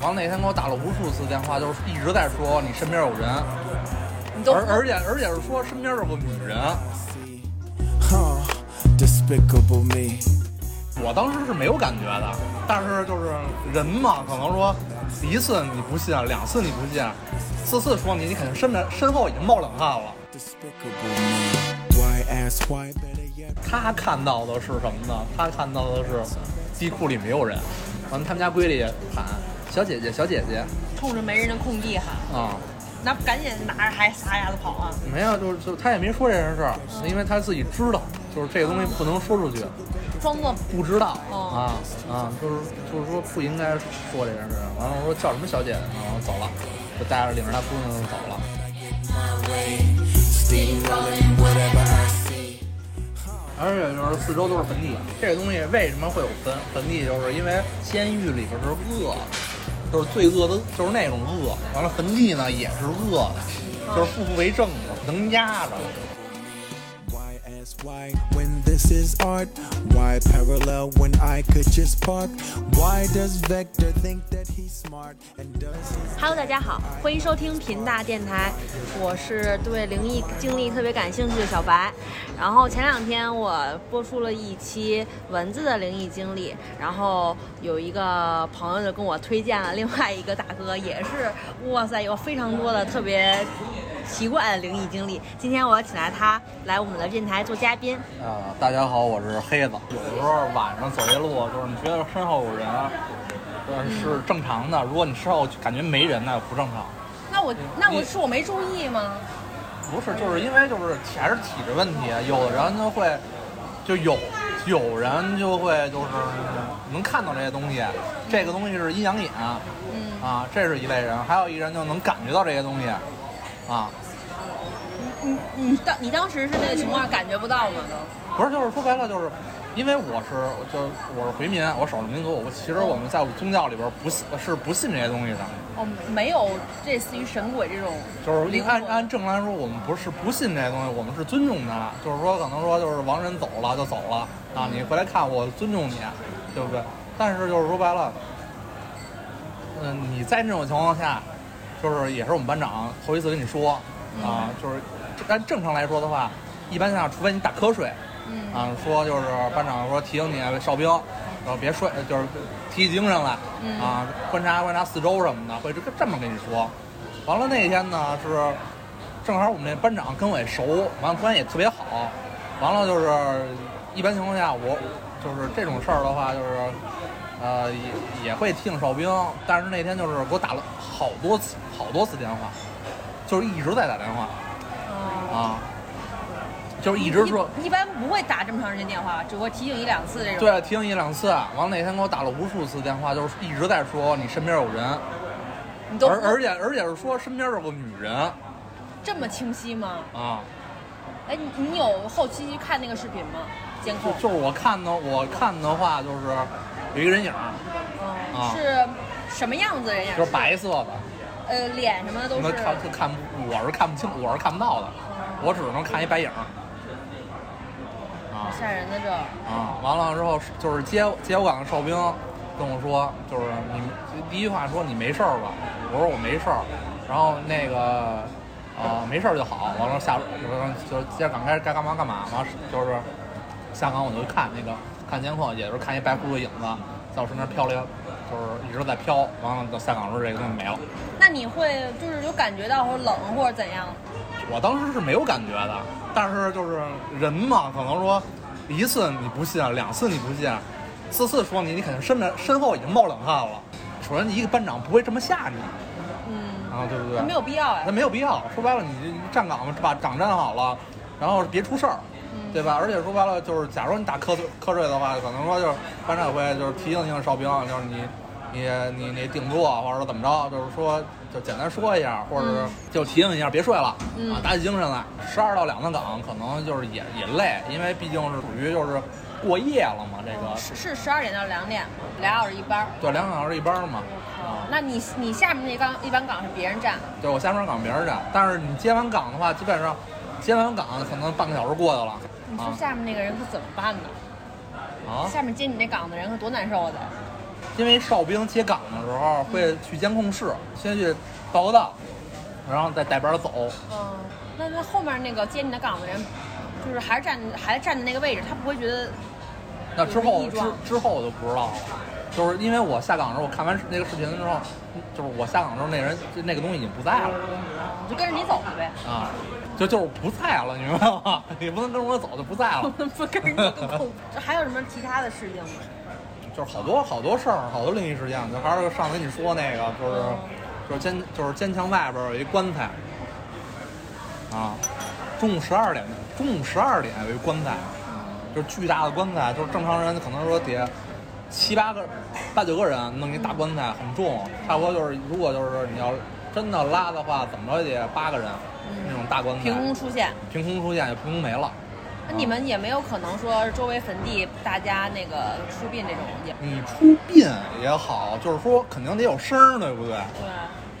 完了那天给我打了无数次电话，就是一直在说你身边有人，你都而而且而且是说身边有个女人。Despicable me. 我当时是没有感觉的，但是就是人嘛，可能说一次你不信，两次你不信，四次说你，你肯定身边身后已经冒冷汗了。他看到的是什么呢？他看到的是地库里没有人，完了他们家闺女喊小姐姐，小姐姐冲着没人的空地喊，啊，那赶紧拿着还撒丫子跑啊！没有，就是就他也没说这件事儿，因为他自己知道，就是这个东西不能说出去，装作不知道哦啊啊，就是就是说不应该说这件事儿。完了我说叫什么小姐姐，然后走了，就带着领着他姑娘就走了。而且就是四周都是坟地，这个东西为什么会有坟坟地？就是因为监狱里边是恶，就是罪恶的，就是那种恶。完了，坟地呢也是恶的，就是负负为正的，能压着。Why ask why when this is art? Why parallel when I could just park? Why does Vector think that he's smart? And does he Hello，大家好，欢迎收听频大电台，我是对灵异经历特别感兴趣的小白。然后前两天我播出了一期蚊子的灵异经历，然后有一个朋友就跟我推荐了另外一个大哥，也是哇塞，有非常多的特别奇怪的灵异经历。今天我要请来他来我们的电台做嘉宾。啊，大家好，我是黑子。有时候晚上走夜路，就是你觉得身后有人，呃是正常的。如果你身后感觉没人，那不正常。那我那我是我没注意吗？不是，就是因为就是还是体质问题，有的人就会，就有有人就会就是能看到这些东西，这个东西是阴阳眼，嗯，啊，这是一类人，还有一人就能感觉到这些东西，啊，你你当你当时是那个情况感觉不到吗？都？不是，就是说白了就是。因为我是，就我是回民，我少数民族，我其实我们在宗教里边不信是不信这些东西的，哦，没有类似于神鬼这种，就是按按正常来说，我们不是不信这些东西，我们是尊重他。就是说，可能说就是亡人走了就走了啊，你回来看我尊重你，对不对？但是就是说白了，嗯，你在这种情况下，就是也是我们班长头一次跟你说啊，就是按正常来说的话，一般下除非你打瞌睡嗯啊，说就是班长说提醒你哨兵，然后别睡，就是提起精神来嗯啊，观察观察四周什么的，会这这么跟你说。完了那天呢是正好我们那班长跟我也熟，完了关系也特别好。完了就是一般情况下我就是这种事儿的话就是呃也也会提醒哨兵，但是那天就是给我打了好多次好多次电话，就是一直在打电话哦，啊，就是一直说。一一般不会打这么长时间电话，只会提醒一两次这种。，对，提醒一两次。完了那天给我打了无数次电话，就是一直在说你身边有人，你都而而且而且是说身边有个女人这么清晰吗？啊。哎，你你有后期去看那个视频吗？监控？就是我看的，我看的话就是有一个人影啊是什么样子人影？就是白色的，呃，脸什么的都是。那看看不，我是看不清，我是看不到的，我只能看一白影。啊吓人的这。啊！完了之后就是接接我岗的哨兵跟我说，就是你第一句话说你没事儿吧？我说我没事儿。然后那个呃、没事儿就好。完了下就接着岗该该干嘛干嘛完，就是下岗我就看那个看监控，也就是看一白裤子影子在我身边飘了，就是一直在飘。完了到下岗的时候这个东西没了。那你会就是有感觉到或者冷或者怎样？我当时是没有感觉的，但是就是人嘛，可能说一次你不信，两次你不信，四次说你，你肯定身边身后已经冒冷汗了。首先，一个班长不会这么吓你嗯，啊，对不对？他没有必要呀，那。没有必要。说白了，你你站岗把岗站好了，然后别出事儿，嗯对吧？而且说白了，就是假如你打瞌睡瞌睡的话，可能说就是班长也会就是提醒提醒哨兵，就是你你你你顶住或者说怎么着，就是说就简单说一下，或者是嗯就提醒一下别睡了、嗯啊，打起精神来。十二到两个岗可能就是也也累，因为毕竟是属于就是过夜了嘛，这个是是十二点到两点，俩小时一班儿。对两个小时一班嘛。啊，那你你下面那岗一般岗是别人站，对我下面岗别人站，但是你接完岗的话，基本上接完岗可能半个小时过去了你说啊下面那个人可怎么办呢？啊。下面接你那岗的人可多难受的。因为哨兵接岗的时候会去监控室，先去报个到，然后再带班走。嗯，那那后面那个接你的岗的人，就是还是站还站在那个位置，他不会觉得那之后之之后我就不知道了，就是因为我下岗的时候，我看完那个视频之后，就是我下岗的时候，那人就那个东西已经不在了就跟着你走了呗？啊，就就是不在了，你明白吗？你不能跟着我走就不在了。不跟着你走。这还有什么其他的事情吗？就是好多好多事儿，好多灵异事件，就还是上回你说那个，就是嗯就是坚就是坚强外边儿有一棺材，啊，中午十二点，中午十二点有一棺材，就是巨大的棺材，就是正常人可能说得七八个、八九个人弄一大棺材，很重，差不多就是如果就是你要真的拉的话，怎么着也得八个人，那种大棺材，凭空出现，凭空出现就凭空没了。那你们也没有可能说周围坟地大家那个出殡这种也你出殡也好，就是说肯定得有声儿，对不对？对。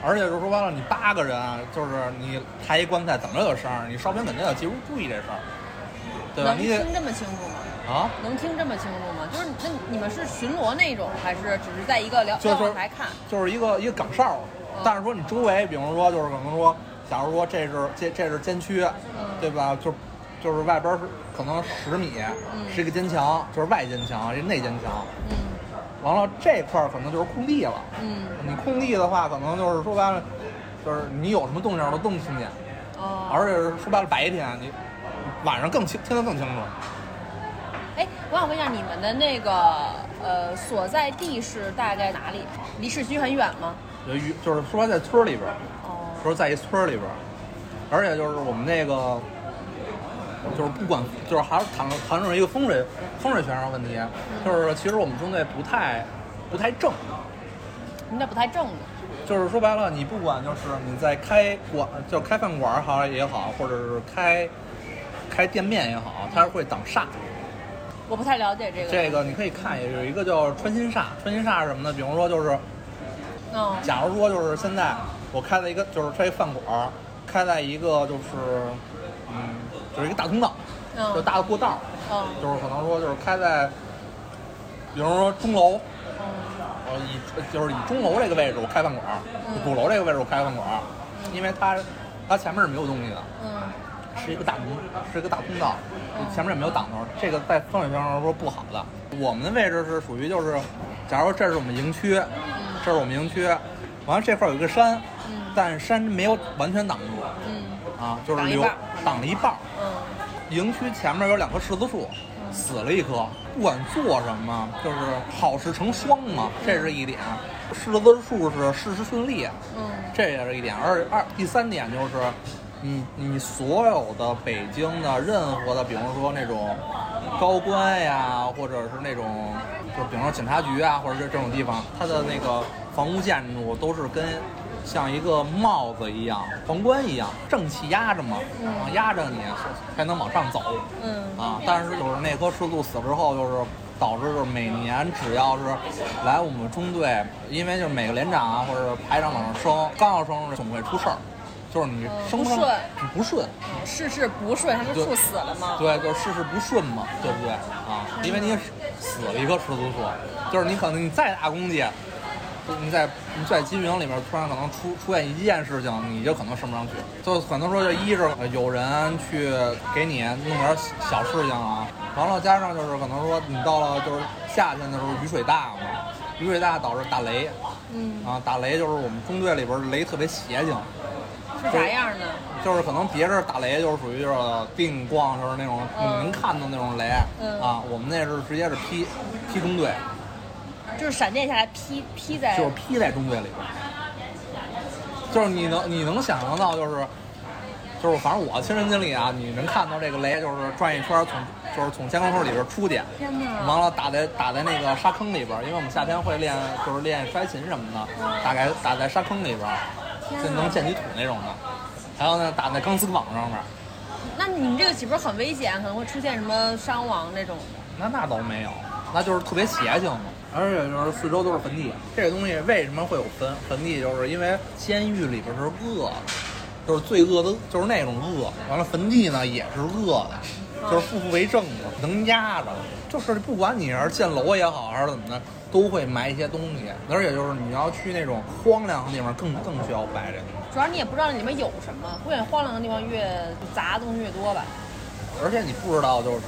而且就是说白了，你八个人，就是你抬一棺材怎么着有声儿，你哨兵肯定要记住注意这事儿，对吧？能你得听这么清楚吗？啊，能听这么清楚吗？就是那你们是巡逻那种，还是只是在一个瞭就是瞭望台看？就是一个一个岗哨，但是说你周围，比方说就是可能说，假如说这是这这是监区，对吧？就就是外边是可能十米是一个坚墙，就是外坚墙，这内坚墙，嗯完了这块儿可能就是空地了。嗯你空地的话，可能就是说白了，就是你有什么动静都都能听见。哦。而且是说白了，白天你晚上更清听得更清楚。哎，我想问一下，你们的那个呃所在地是大概哪里？离市区很远吗？就是说在村儿里边儿，哦。说在一村儿里边，而且就是我们那个，就是不管就是还是谈谈论一个风水风水学上的问题，就是其实我们中队不太不太正，应该不太正的。就是说白了，你不管就是你在开馆，就开饭馆儿好也好，或者是开开店面也好，它是会挡煞。我不太了解这个。这个你可以看，有一个叫穿心煞，穿心煞是什么呢？比方说就是。嗯假如说就是现在我开了一个就是开一饭馆儿，开在一个就是嗯就是一个大通道，嗯就大的过道儿，嗯就是可能说就是开在，比如说钟楼，嗯呃以就是以钟楼这个位置我开饭馆儿，嗯鼓楼这个位置我开饭馆儿，因为它它前面是没有东西的，嗯是一个大通是一个大通道，前面也没有挡头，这个在风水学上说不好的。我们的位置是属于就是，假如说这是我们营区，这是我们营区，完了这块儿有一个山，嗯但山没有完全挡住嗯啊，就是留挡了一半营区前面有两棵柿子树，死了一棵。不管做什么，就是好事成双嘛，这是一点。柿子树是事事顺利，嗯这也是一点。而二第三点就是，你你所有的北京的任何的，比如说那种高官呀，或者是那种，就比如说警察局啊，或者这这种地方，它的那个房屋建筑都是跟像一个帽子一样，皇冠一样，正气压着嘛，啊，压着你才能往上走。嗯啊，但是就是那棵柿树死之后，就是导致就是每年只要是来我们中队，因为就是每个连长啊或者排长往上升，刚要升总会出事儿，就是你升不顺你不顺，嗯，事事不顺，他不死了吗？对，就是事事不顺嘛，对不对啊？因为你死了一棵柿子树，就是你可能你再大功绩，你在你在金营里面突然可能出出现一件事情，你就可能升不上去。就可能说就一是呃有人去给你弄点小事情啊，完了加上就是可能说你到了就是夏天的时候雨水大嘛，雨水大导致打雷，嗯，啊打雷就是我们中队里边雷特别邪性。是啥样的？就是可能别人打雷就是属于就是叮咣，就是那种你能看到那种雷、嗯啊。我们那是直接是劈劈中队，就是闪电下来劈劈在，就是劈在中队里边。就是你能你能想象到就是就是反正我亲身经历啊，你能看到这个雷就是转一圈从就是从监控室里边出去，完了打在打在那个沙坑里边，因为我们夏天会练就是练摔琴什么的，大概打在沙坑里边，就能溅起土那种的。还有呢，打在钢丝网上面。那你们这个岂不是很危险？可能会出现什么伤亡那种？那那倒没有，那就是特别邪性嘛。而且就是四周都是坟地，这个东西为什么会有坟坟地？就是因为监狱里边是恶的，就是最恶的，就是那种恶。完了，坟地呢也是恶的，就是负负为正的，能压着。就是不管你是建楼也好，还是怎么的，都会埋一些东西。而且就是你要去那种荒凉的地方，更更需要摆这东西。主要你也不知道里面有什么，不远荒凉的地方越杂的东西越多吧。而且你不知道就是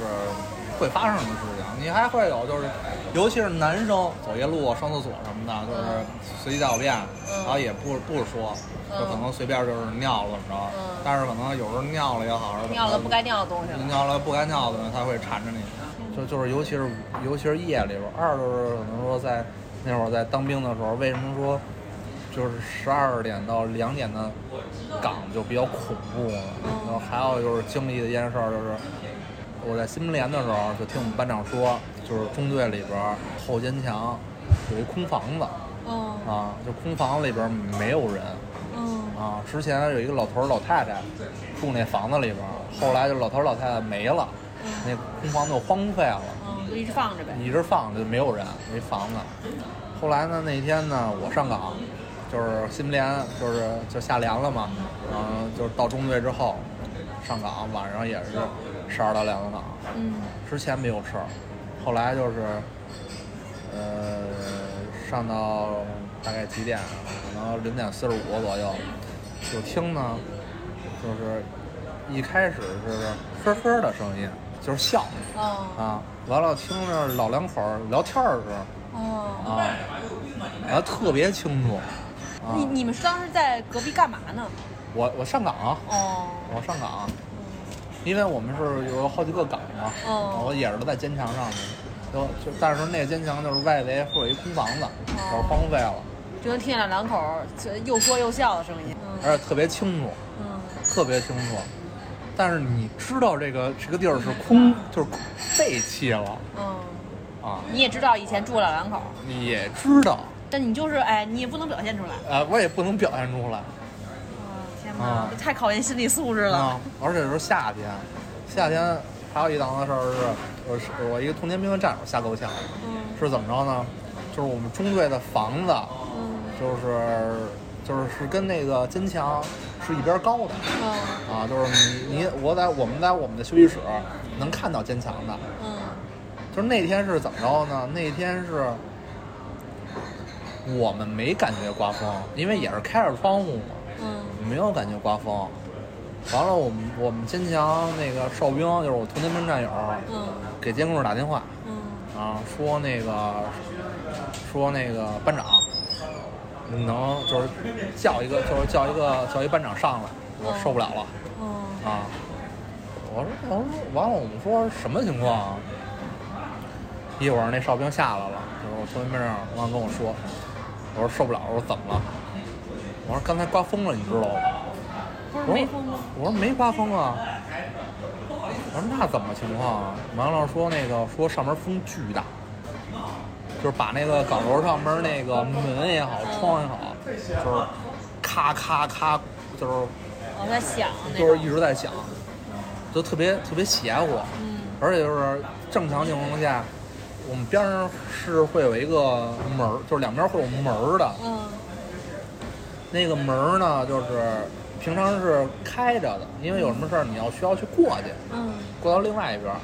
会发生什么事情，你还会有就是，尤其是男生走夜路上厕所什么的，就是随地大小便，嗯然后也不不说，嗯就可能随便就是尿了怎么着，嗯但是可能有时候尿了也好，尿了不该尿的东西。尿了不该尿的，他会缠着你。就就是尤其是尤其是夜里边儿，二就是可能说在那会儿在当兵的时候，为什么说就是十二点到两点的岗就比较恐怖呢？然后还有就是经历的一件事儿，就是我在新闻联的时候，就听我们班长说，就是中队里边后坚墙有一空房子嗯啊，就空房子里边没有人。嗯啊，之前有一个老头儿老太太住那房子里边儿，后来就老头儿老太太没了，那空房就荒废了，嗯，就一直放着呗。一直放着就没有人，没房子。后来呢，那天呢，我上岗，就是新闻联，就是就下连了嘛，嗯，就是到中队之后上岗，晚上也是十二到两个岗，嗯。之前没有事儿，后来就是，呃，上到大概几点啊？可能零点四十五左右，就听呢，就是一开始是呵呵的声音，就是笑。哦。啊，完了听着老两口儿聊天儿的。时候哦，啊，然后特别清楚。啊。你，你们当时在隔壁干嘛呢？我我上岗。啊，哦。我上岗，因为我们是有好几个岗嘛，哦。我也是都在坚强上面，就就但是那个坚强就是外围会有一空房子，就是荒废了，就能听见两口儿又说又笑的声音。嗯。而且特别清楚，嗯。特别清楚。但是你知道这个这个地儿是空，就是废弃了。嗯，啊，你也知道以前住了两口儿，你也知道，但你就是哎，你也不能表现出来。呃，我也不能表现出来。哦天啊哪，这太考验心理素质了。啊，而且是夏天，夏天还有一档子事儿是，我是我一个童年兵的战友吓够呛，嗯是怎么着呢？就是我们中队的房子，嗯就是就是是跟那个坚强是一边高的嗯啊，就是你你我在我们在我们的休息室能看到坚强的，嗯就是那天是怎么着呢？那天是我们没感觉刮风，因为也是开着窗户嘛，嗯没有感觉刮风。完了，我们我们坚强那个哨兵就是我同年兵战友，嗯给监控室打电话嗯啊，说那个说那个班长能就是叫一个就是叫一个叫一班长上来，我受不了了嗯啊。我说我说完了，我们说什么情况啊？一会儿那哨兵下来了，就是我同年兵战友，完了跟我说，我说受不了，我说怎么了？我说刚才刮风了，你知道吗？不是我说没风吗？我说没刮风啊。我说那怎么情况啊？完了说那个说上面风巨大，就是把那个岗楼上面那个门也好，窗也好，就是咔咔咔，就是我在响就是。一直在响，就特别特别邪乎。嗯而且就是正常情况下，我们边上是会有一个门，就是两边会有门的。嗯那个门儿呢，就是平常是开着的，因为有什么事儿你要需要去过去，嗯过到另外一边儿。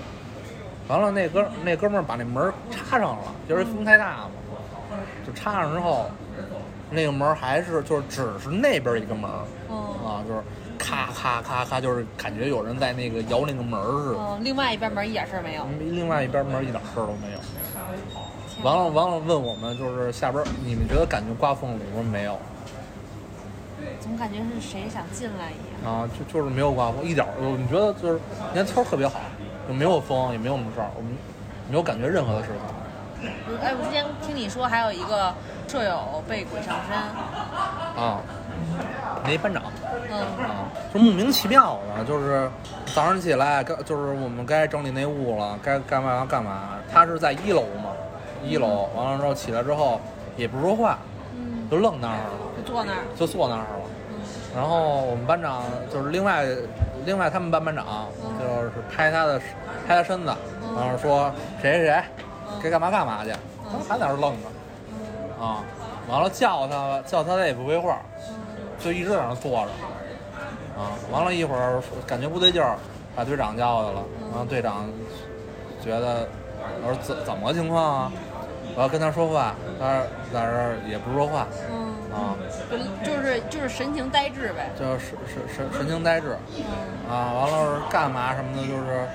完了，那哥那哥们儿把那门儿插上了，就是风太大嘛，就插上之后，那个门儿还是就是只是那边儿一个门儿嗯啊，就是咔咔咔咔，就是感觉有人在那个摇那个门儿似的。嗯，另外一边门一点事儿没有。另外一边门儿一点事儿都没有。完了完了，问我们就是下边儿你们觉得感觉刮风了？我说没有总感觉是谁想进来一样。啊，就就是没有刮风，一点儿。我们觉得就是那天天儿特别好，就没有风，也没有什么事儿，我们没有感觉任何的事情哎，我之前听你说还有一个舍友被鬼上身。啊。那班长嗯啊，就莫名其妙的，就是早上起来该就是我们该整理那屋了，该干嘛干嘛。他是在一楼嘛，一楼完了之后起来之后也不说话，嗯，就愣那儿了。就坐那儿。就坐那儿了。然后我们班长就是另外另外他们班班长嗯。就是拍他的拍他身子，嗯。然后说谁谁谁嗯。该干嘛干嘛去，他还在那儿愣着。嗯。啊。完了叫他叫他他也不回话，嗯。就一直在那儿坐着。啊。完了一会儿感觉不对劲儿，把队长叫过来了，然后队长觉得我说怎怎么个情况啊？我要跟他说话，他在这儿也不说话。嗯，啊，就就是就是神情呆滞呗。就是神神神神情呆滞嗯啊，完了是干嘛什么的，就是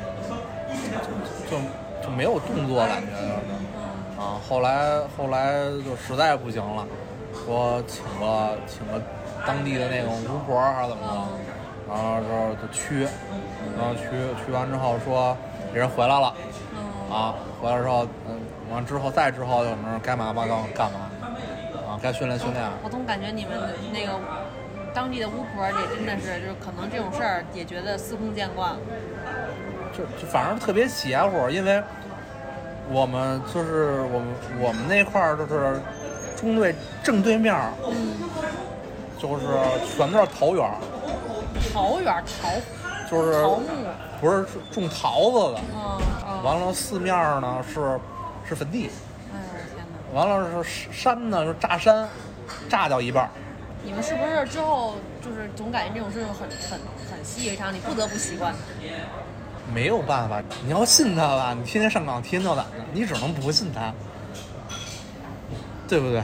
就就就没有动作感觉就是啊。后来后来就实在不行了，说请个请个当地的那种巫婆还是怎么着，然后之后就去，然后去去完之后说这人回来了。嗯啊，回来之后，嗯，完之后再之后就什么该嘛嘛干干嘛，啊，该训练训练。我总感觉你们那个当地的巫婆也真的是，就是可能这种事儿也觉得司空见惯。就就反正特别邪乎，因为我们就是我们我们那块儿就是中队正对面儿，就是全都是桃园，桃园桃就是桃木，不是种桃子的。嗯嗯，完了四面呢是是坟地！完了是山呢是炸山，炸掉一半儿。你们是不是之后就是总感觉这种事情很很很习以为常，你不得不习惯？没有办法，你要信他吧，你天天上岗，天天到晚的，你只能不信他，对不对？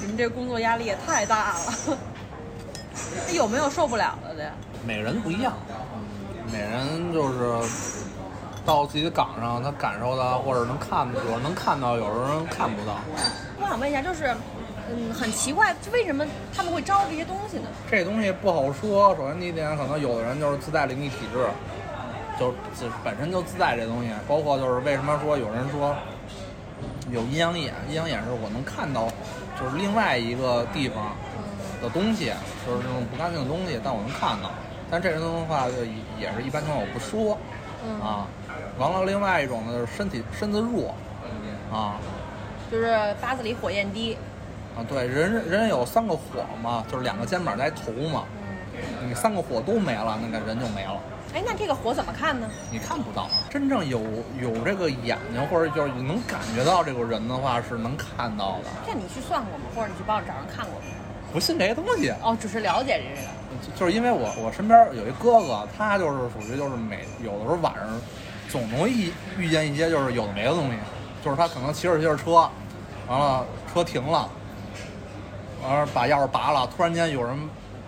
你们这工作压力也太大了。那有没有受不了的的？每个人不一样，每人就是到自己的岗上，他感受到或者能看，有人能看到，有人看不到。我想问一下，就是嗯，很奇怪，为什么他们会招这些东西呢？这东西不好说。首先第一点，可能有的人就是自带灵异体质，就是本身就自带这东西。包括就是为什么说有人说有阴阳眼，阴阳眼是我能看到就是另外一个地方的东西，就是那种不干净的东西，但我能看到。但这人的话，就也是一般情况我不说嗯，啊。完了，另外一种呢就是身体身子弱啊就是八字里火焰低。啊，对，人人有三个火嘛，就是两个肩膀带头嘛。嗯，你三个火都没了，那个人就没了。哎，那这个火怎么看呢？你看不到，真正有有这个眼睛或者就是能感觉到这个人的话，是能看到的。那你去算过吗？或者你去报纸上看过吗？不信这些东西，哦，只是了解这个。就就是因为我我身边有一哥哥，他就是属于就是每有的时候晚上总容易遇见一些就是有的没的东西，就是他可能骑着骑着车，完了车停了，完了把钥匙拔了，突然间有人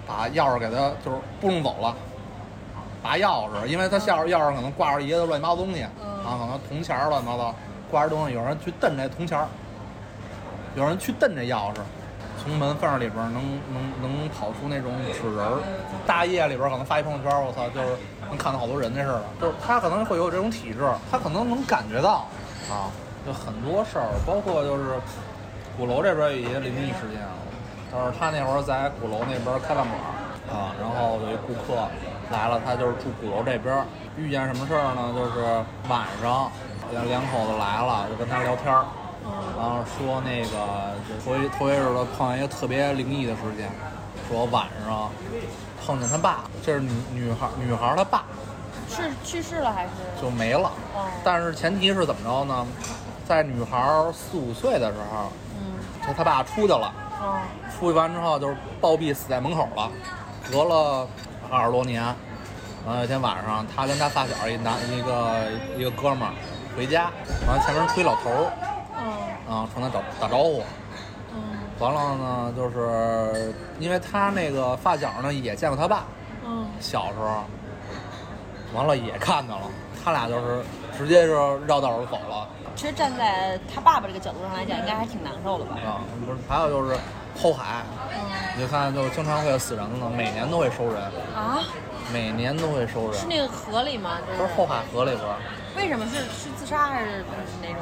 把钥匙给他就是不弄走了，拔钥匙，因为他钥匙钥匙可能挂着一些乱七八糟东西，嗯啊，可能铜钱儿乱七八糟挂着东西，有人去蹬这铜钱儿，有人去蹬这钥匙。从门缝里边能能能跑出那种纸人儿，大夜里边可能发一朋友圈，我操，就是能看到好多人那似的。就是他可能会有这种体质，他可能能感觉到啊，就很多事儿，包括就是鼓楼这边有一些灵异事件，就是他那会儿在鼓楼那边开饭馆啊，然后有一顾客来了，他就是住鼓楼这边，遇见什么事儿呢？就是晚上两两口子来了，就跟他聊天儿。然后说那个头一头一日子碰见一个特别灵异的事件，说晚上碰见他爸，这是女女孩女孩她爸是去世了还是？就没了，哦，但是前提是怎么着呢？在女孩四五岁的时候，嗯，就他爸出去了，哦，出去完之后就是暴毙死在门口了，隔了二十多年。然后有一天晚上，他跟他发小一男一个一个哥们儿回家，完了前面出一老头儿嗯啊，冲他打打招呼。嗯完了呢，就是因为他那个发小呢也见过他爸，嗯，小时候，完了也看到了，他俩就是直接就绕道儿走了其实站在他爸爸这个角度上来讲，应该还挺难受的吧？啊。不是，还有就是后海，嗯你就看就经常会有死人的，每年都会收人，啊，每年都会收人是。那个河里吗？就不是后海河里边，为什么是是自杀还是哪种？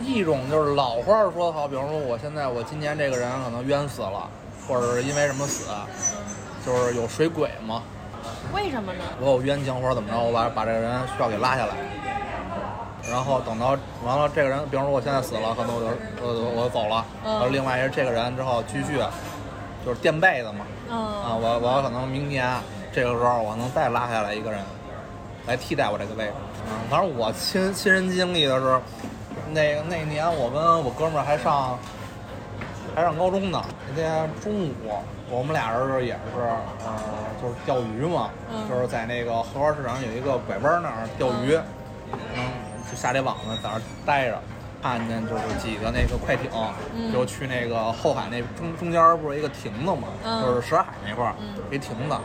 一种就是老话儿说得好，比方说我现在我今年这个人可能冤死了，或者是因为什么死，就是有水鬼嘛，为什么呢？我有冤情或者怎么着，我把把这个人需要给拉下来，然后等到完了这个人，比方说我现在死了，可能我就我我走了，嗯。然后另外一个这个人之后继续就是垫背的嘛，啊，嗯，我我可能明年这个时候我能再拉下来一个人来替代我这个位置，嗯，反正我亲亲身经历的是，那那年我跟我哥们儿还上。还还上高中呢。那天中午，我们俩人也是，呃，就是钓鱼嘛，嗯就是在那个荷花市场有一个拐弯那儿钓鱼，嗯，就下这网子在那儿待着。看见就是几个那个快艇，嗯就去那个后海那中中间不是一个亭子嘛，嗯就是什刹海那块儿、嗯一亭子，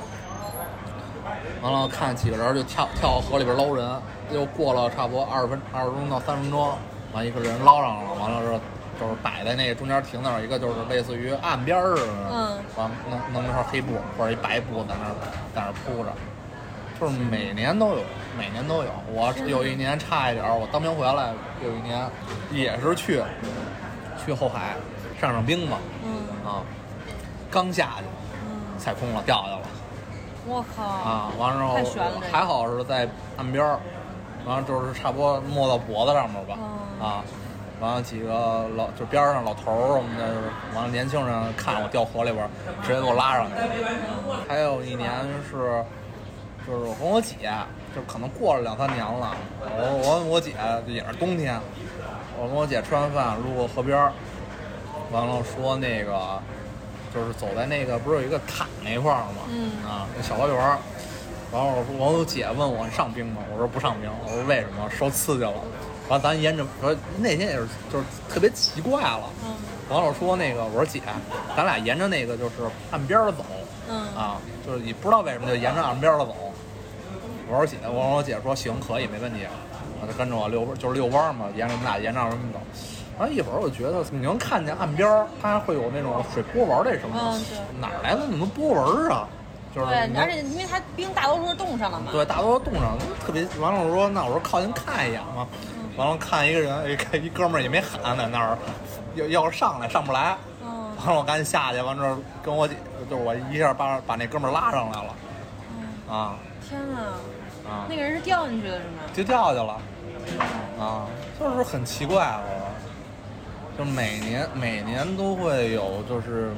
完了看几个人就跳跳河里边捞人，又过了差不多二十分二十分钟到三分钟，完一个人捞上了，完了之后就是摆在那中间亭子上一个就是类似于岸边儿似的，嗯完弄弄一块黑布或者一白布在那儿在那儿铺着，就是每年都有，每年都有。我有一年差一点儿，我当兵回来，有一年也是去去后海上上冰嘛，嗯啊，刚下去嗯，踩空了，掉下去了。我靠啊，完了之后还好是在岸边儿，完了就是差不多没到脖子上面吧，嗯啊，完了几个老就边上老头儿什么的，完了年轻人看我掉河里边儿，直接给我拉上去。还有一年是，就是我跟我姐，就可能过了两三年了，我我跟我姐也是冬天，我跟我姐吃完饭路过河边儿，完了说那个。就是走在那个不是有一个塔那块儿吗？嗯啊，那小花园儿。然后我说，我姐问我上冰吗？我说不上冰。我说为什么？受刺激了。完了咱沿着，说那天也是就是特别奇怪了。嗯完了我说那个，我说姐，咱俩沿着那个就是岸边儿走嗯啊，就是你不知道为什么就沿着岸边儿走。我说姐，我说我姐说行可以没问题，我就跟着我遛就是遛弯儿嘛，沿着我们俩沿着这么走。完了一会儿我觉得你能看见岸边儿它会有那种水波纹儿这声音，嗯对哪儿来的那么多波纹儿啊？就是对，而且因为它冰大多数是冻上了嘛，对，大多数冻上，特别。完了，我说那我说靠近看一眼嘛，完了看一个人，一看一哥们儿也没喊在那儿，要要上来上不来，嗯。完了我赶紧下去，完之后跟我姐，就是我一下把把那哥们儿拉上来了，嗯，啊。天哪，啊。那，个人是掉进去的是吗？就掉下去了，啊，就是很奇怪，我说，就每年每年都会有，就是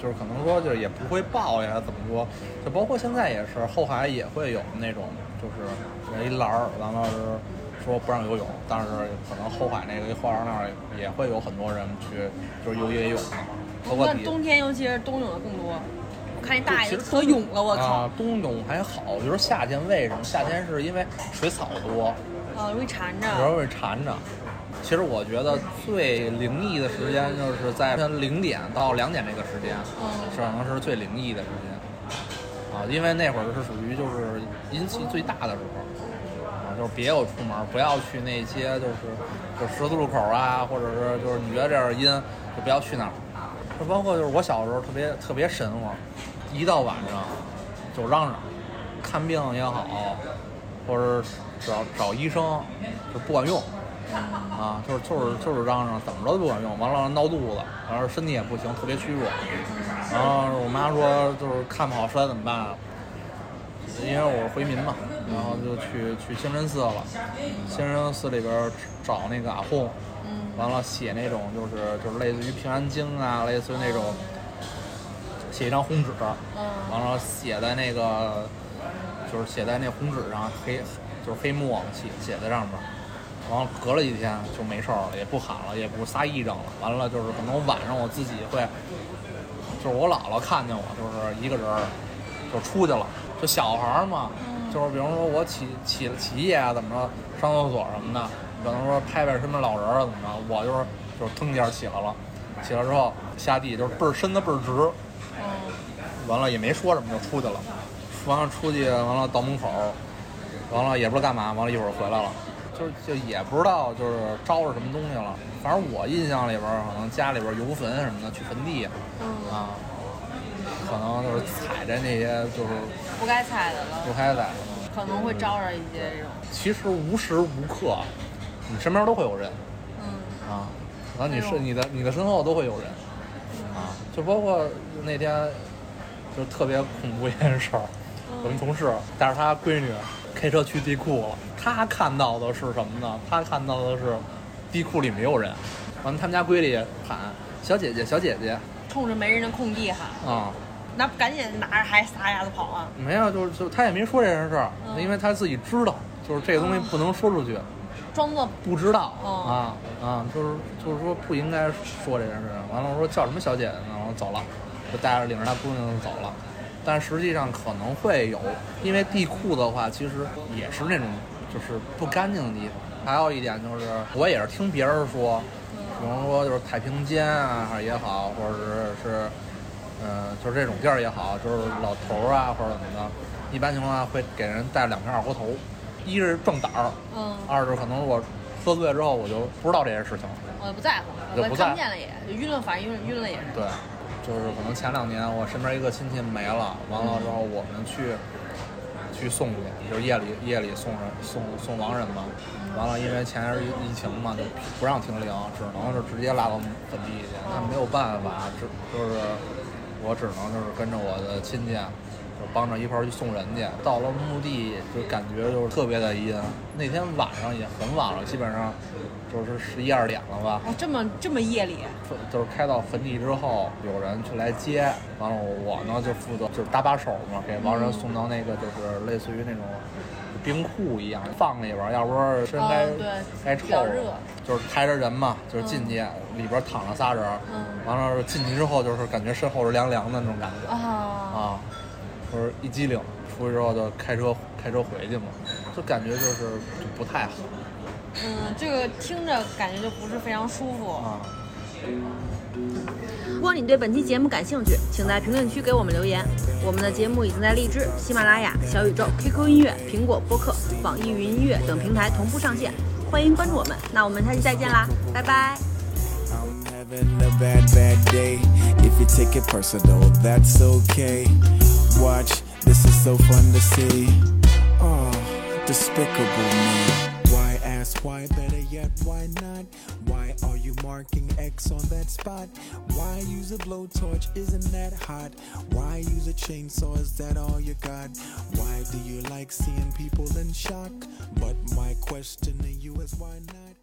就是可能说就是也不会爆呀，怎么说？就包括现在也是，后海也会有那种，就是有一栏儿，完了是说不让游泳，但是可能后海那个花园那儿也会有很多人去，就是游野泳的，包括底那冬天尤其是冬泳的更多。我看那大爷可勇了，我靠啊，，冬泳还好，我觉得夏天为什么？夏天是因为水草多，啊，容易缠着。有时候会缠着。其实我觉得最灵异的时间就是在零点到两点这个时间，嗯是可能是最灵异的时间啊，因为那会儿是属于就是阴气最大的时候啊，就是别有出门，不要去那些就是就十字路口啊，或者是就是你觉得这儿阴，就不要去那儿。就包括就是我小时候特别特别神乎，一到晚上就嚷嚷，看病也好，或者是找找医生就不管用。啊，就是就是就是嚷嚷，怎么着都不管用，完了闹肚子，完了身体也不行，特别虚弱。然后我妈说，就是看不好实在怎么办啊？因为我是回民嘛，然后就去去清真寺了。清真寺里边找那个阿訇，嗯完了写那种就是就是类似于平安经啊，类似于那种写一张红纸，嗯完了写在那个就是写在那红纸上黑就是黑墨写写在上面，完了隔了几天就没事儿了，也不喊了，也不撒癔症了。完了就是可能晚上我自己会，就是我姥姥看见我就是一个人儿就出去了，就小孩儿嘛，就是比方说我起起起夜啊怎么着上厕所什么的，可能说拍拍身边老人儿啊怎么着，我就是就是腾一下起来了，起来之后下地就是倍儿伸的倍儿直，嗯完了也没说什么就出去了，完了出去完了到门口，完了也不知道干嘛，完了一会儿回来了，就是就也不知道就是招着什么东西了，反正我印象里边儿可能家里边儿游坟什么的，去坟地嗯，啊，可能就是踩着那些就是不该踩的了，不该踩的，可能会招着一些这种。其实无时无刻你身边都会有人嗯啊，可能你是你的你的身后都会有人啊，就包括那天就特别恐怖一件事儿。我们同事带着他闺女开车去地库了，他看到的是什么呢？他看到的是地库里没有人，完了他们家闺女喊小姐姐小姐姐冲着没人的空地喊，啊、那赶紧拿着孩子撒丫子跑啊！没有，就是就他也没说这件事儿，嗯因为他自己知道，就是这个东西不能说出去，装作不知道、哦啊啊，就是就是说不应该说这件事情。完了我说叫什么小姐姐呢？然后走了，就带着领着她姑娘走了。但实际上可能会有，因为地库的话，其实也是那种就是不干净的地方。还有一点就是，我也是听别人说，比如说就是太平间啊也好，或者是是，呃，就是这种地儿也好，就是老头儿啊或者怎么的，一般情况下会给人带两瓶二锅头，一是壮胆儿，嗯，二是可能我喝醉之后我就不知道这些事情了。我不在乎，我看不见了也，晕了，反正晕晕了也是。对，就是可能前两年我身边一个亲戚没了，完了之后我们去去送去，就是夜里夜里送人送送亡人嘛。完了，因为前阵疫情嘛，就不让停灵，只能是直接拉到坟地去。那没有办法，只就是我只能就是跟着我的亲戚，就帮着一块儿去送人去。到了墓地，就感觉就是特别的阴。那天晚上也很晚了，基本上就是十一二点了吧。哦，这么这么夜里，就是开到坟地之后，有人去来接，完了我呢就负责就是搭把手嘛，给亡人送到那个就是类似于那种冰库一样放里边儿，要不然身该、该臭就是抬着人嘛，就是进去、里边躺着仨人，嗯完了进去之后就是感觉身后是凉凉的那种感觉啊，啊，就是一激灵，出去之后就开车开车回去嘛，就感觉就是就不太好嗯，这个听着感觉就不是非常舒服。啊。如果你对本期节目感兴趣，请在评论区给我们留言。我们的节目已经在荔枝、喜马拉雅、小宇宙、QQ 音乐、苹果播客、网易云音乐等平台同步上线，欢迎关注我们。那我们下期再见啦，拜拜。I'm having a bad, bad day. If you take it personal, that's okay. Watch, this is so fun to see. Oh, despicable me. Why ask why? Better yet, why not? Why are you marking X on that spot? Why use a blowtorch? Isn't that hot? Why use a chainsaw? Is that all you got? Why do you like seeing people in shock? But my question to you is why not?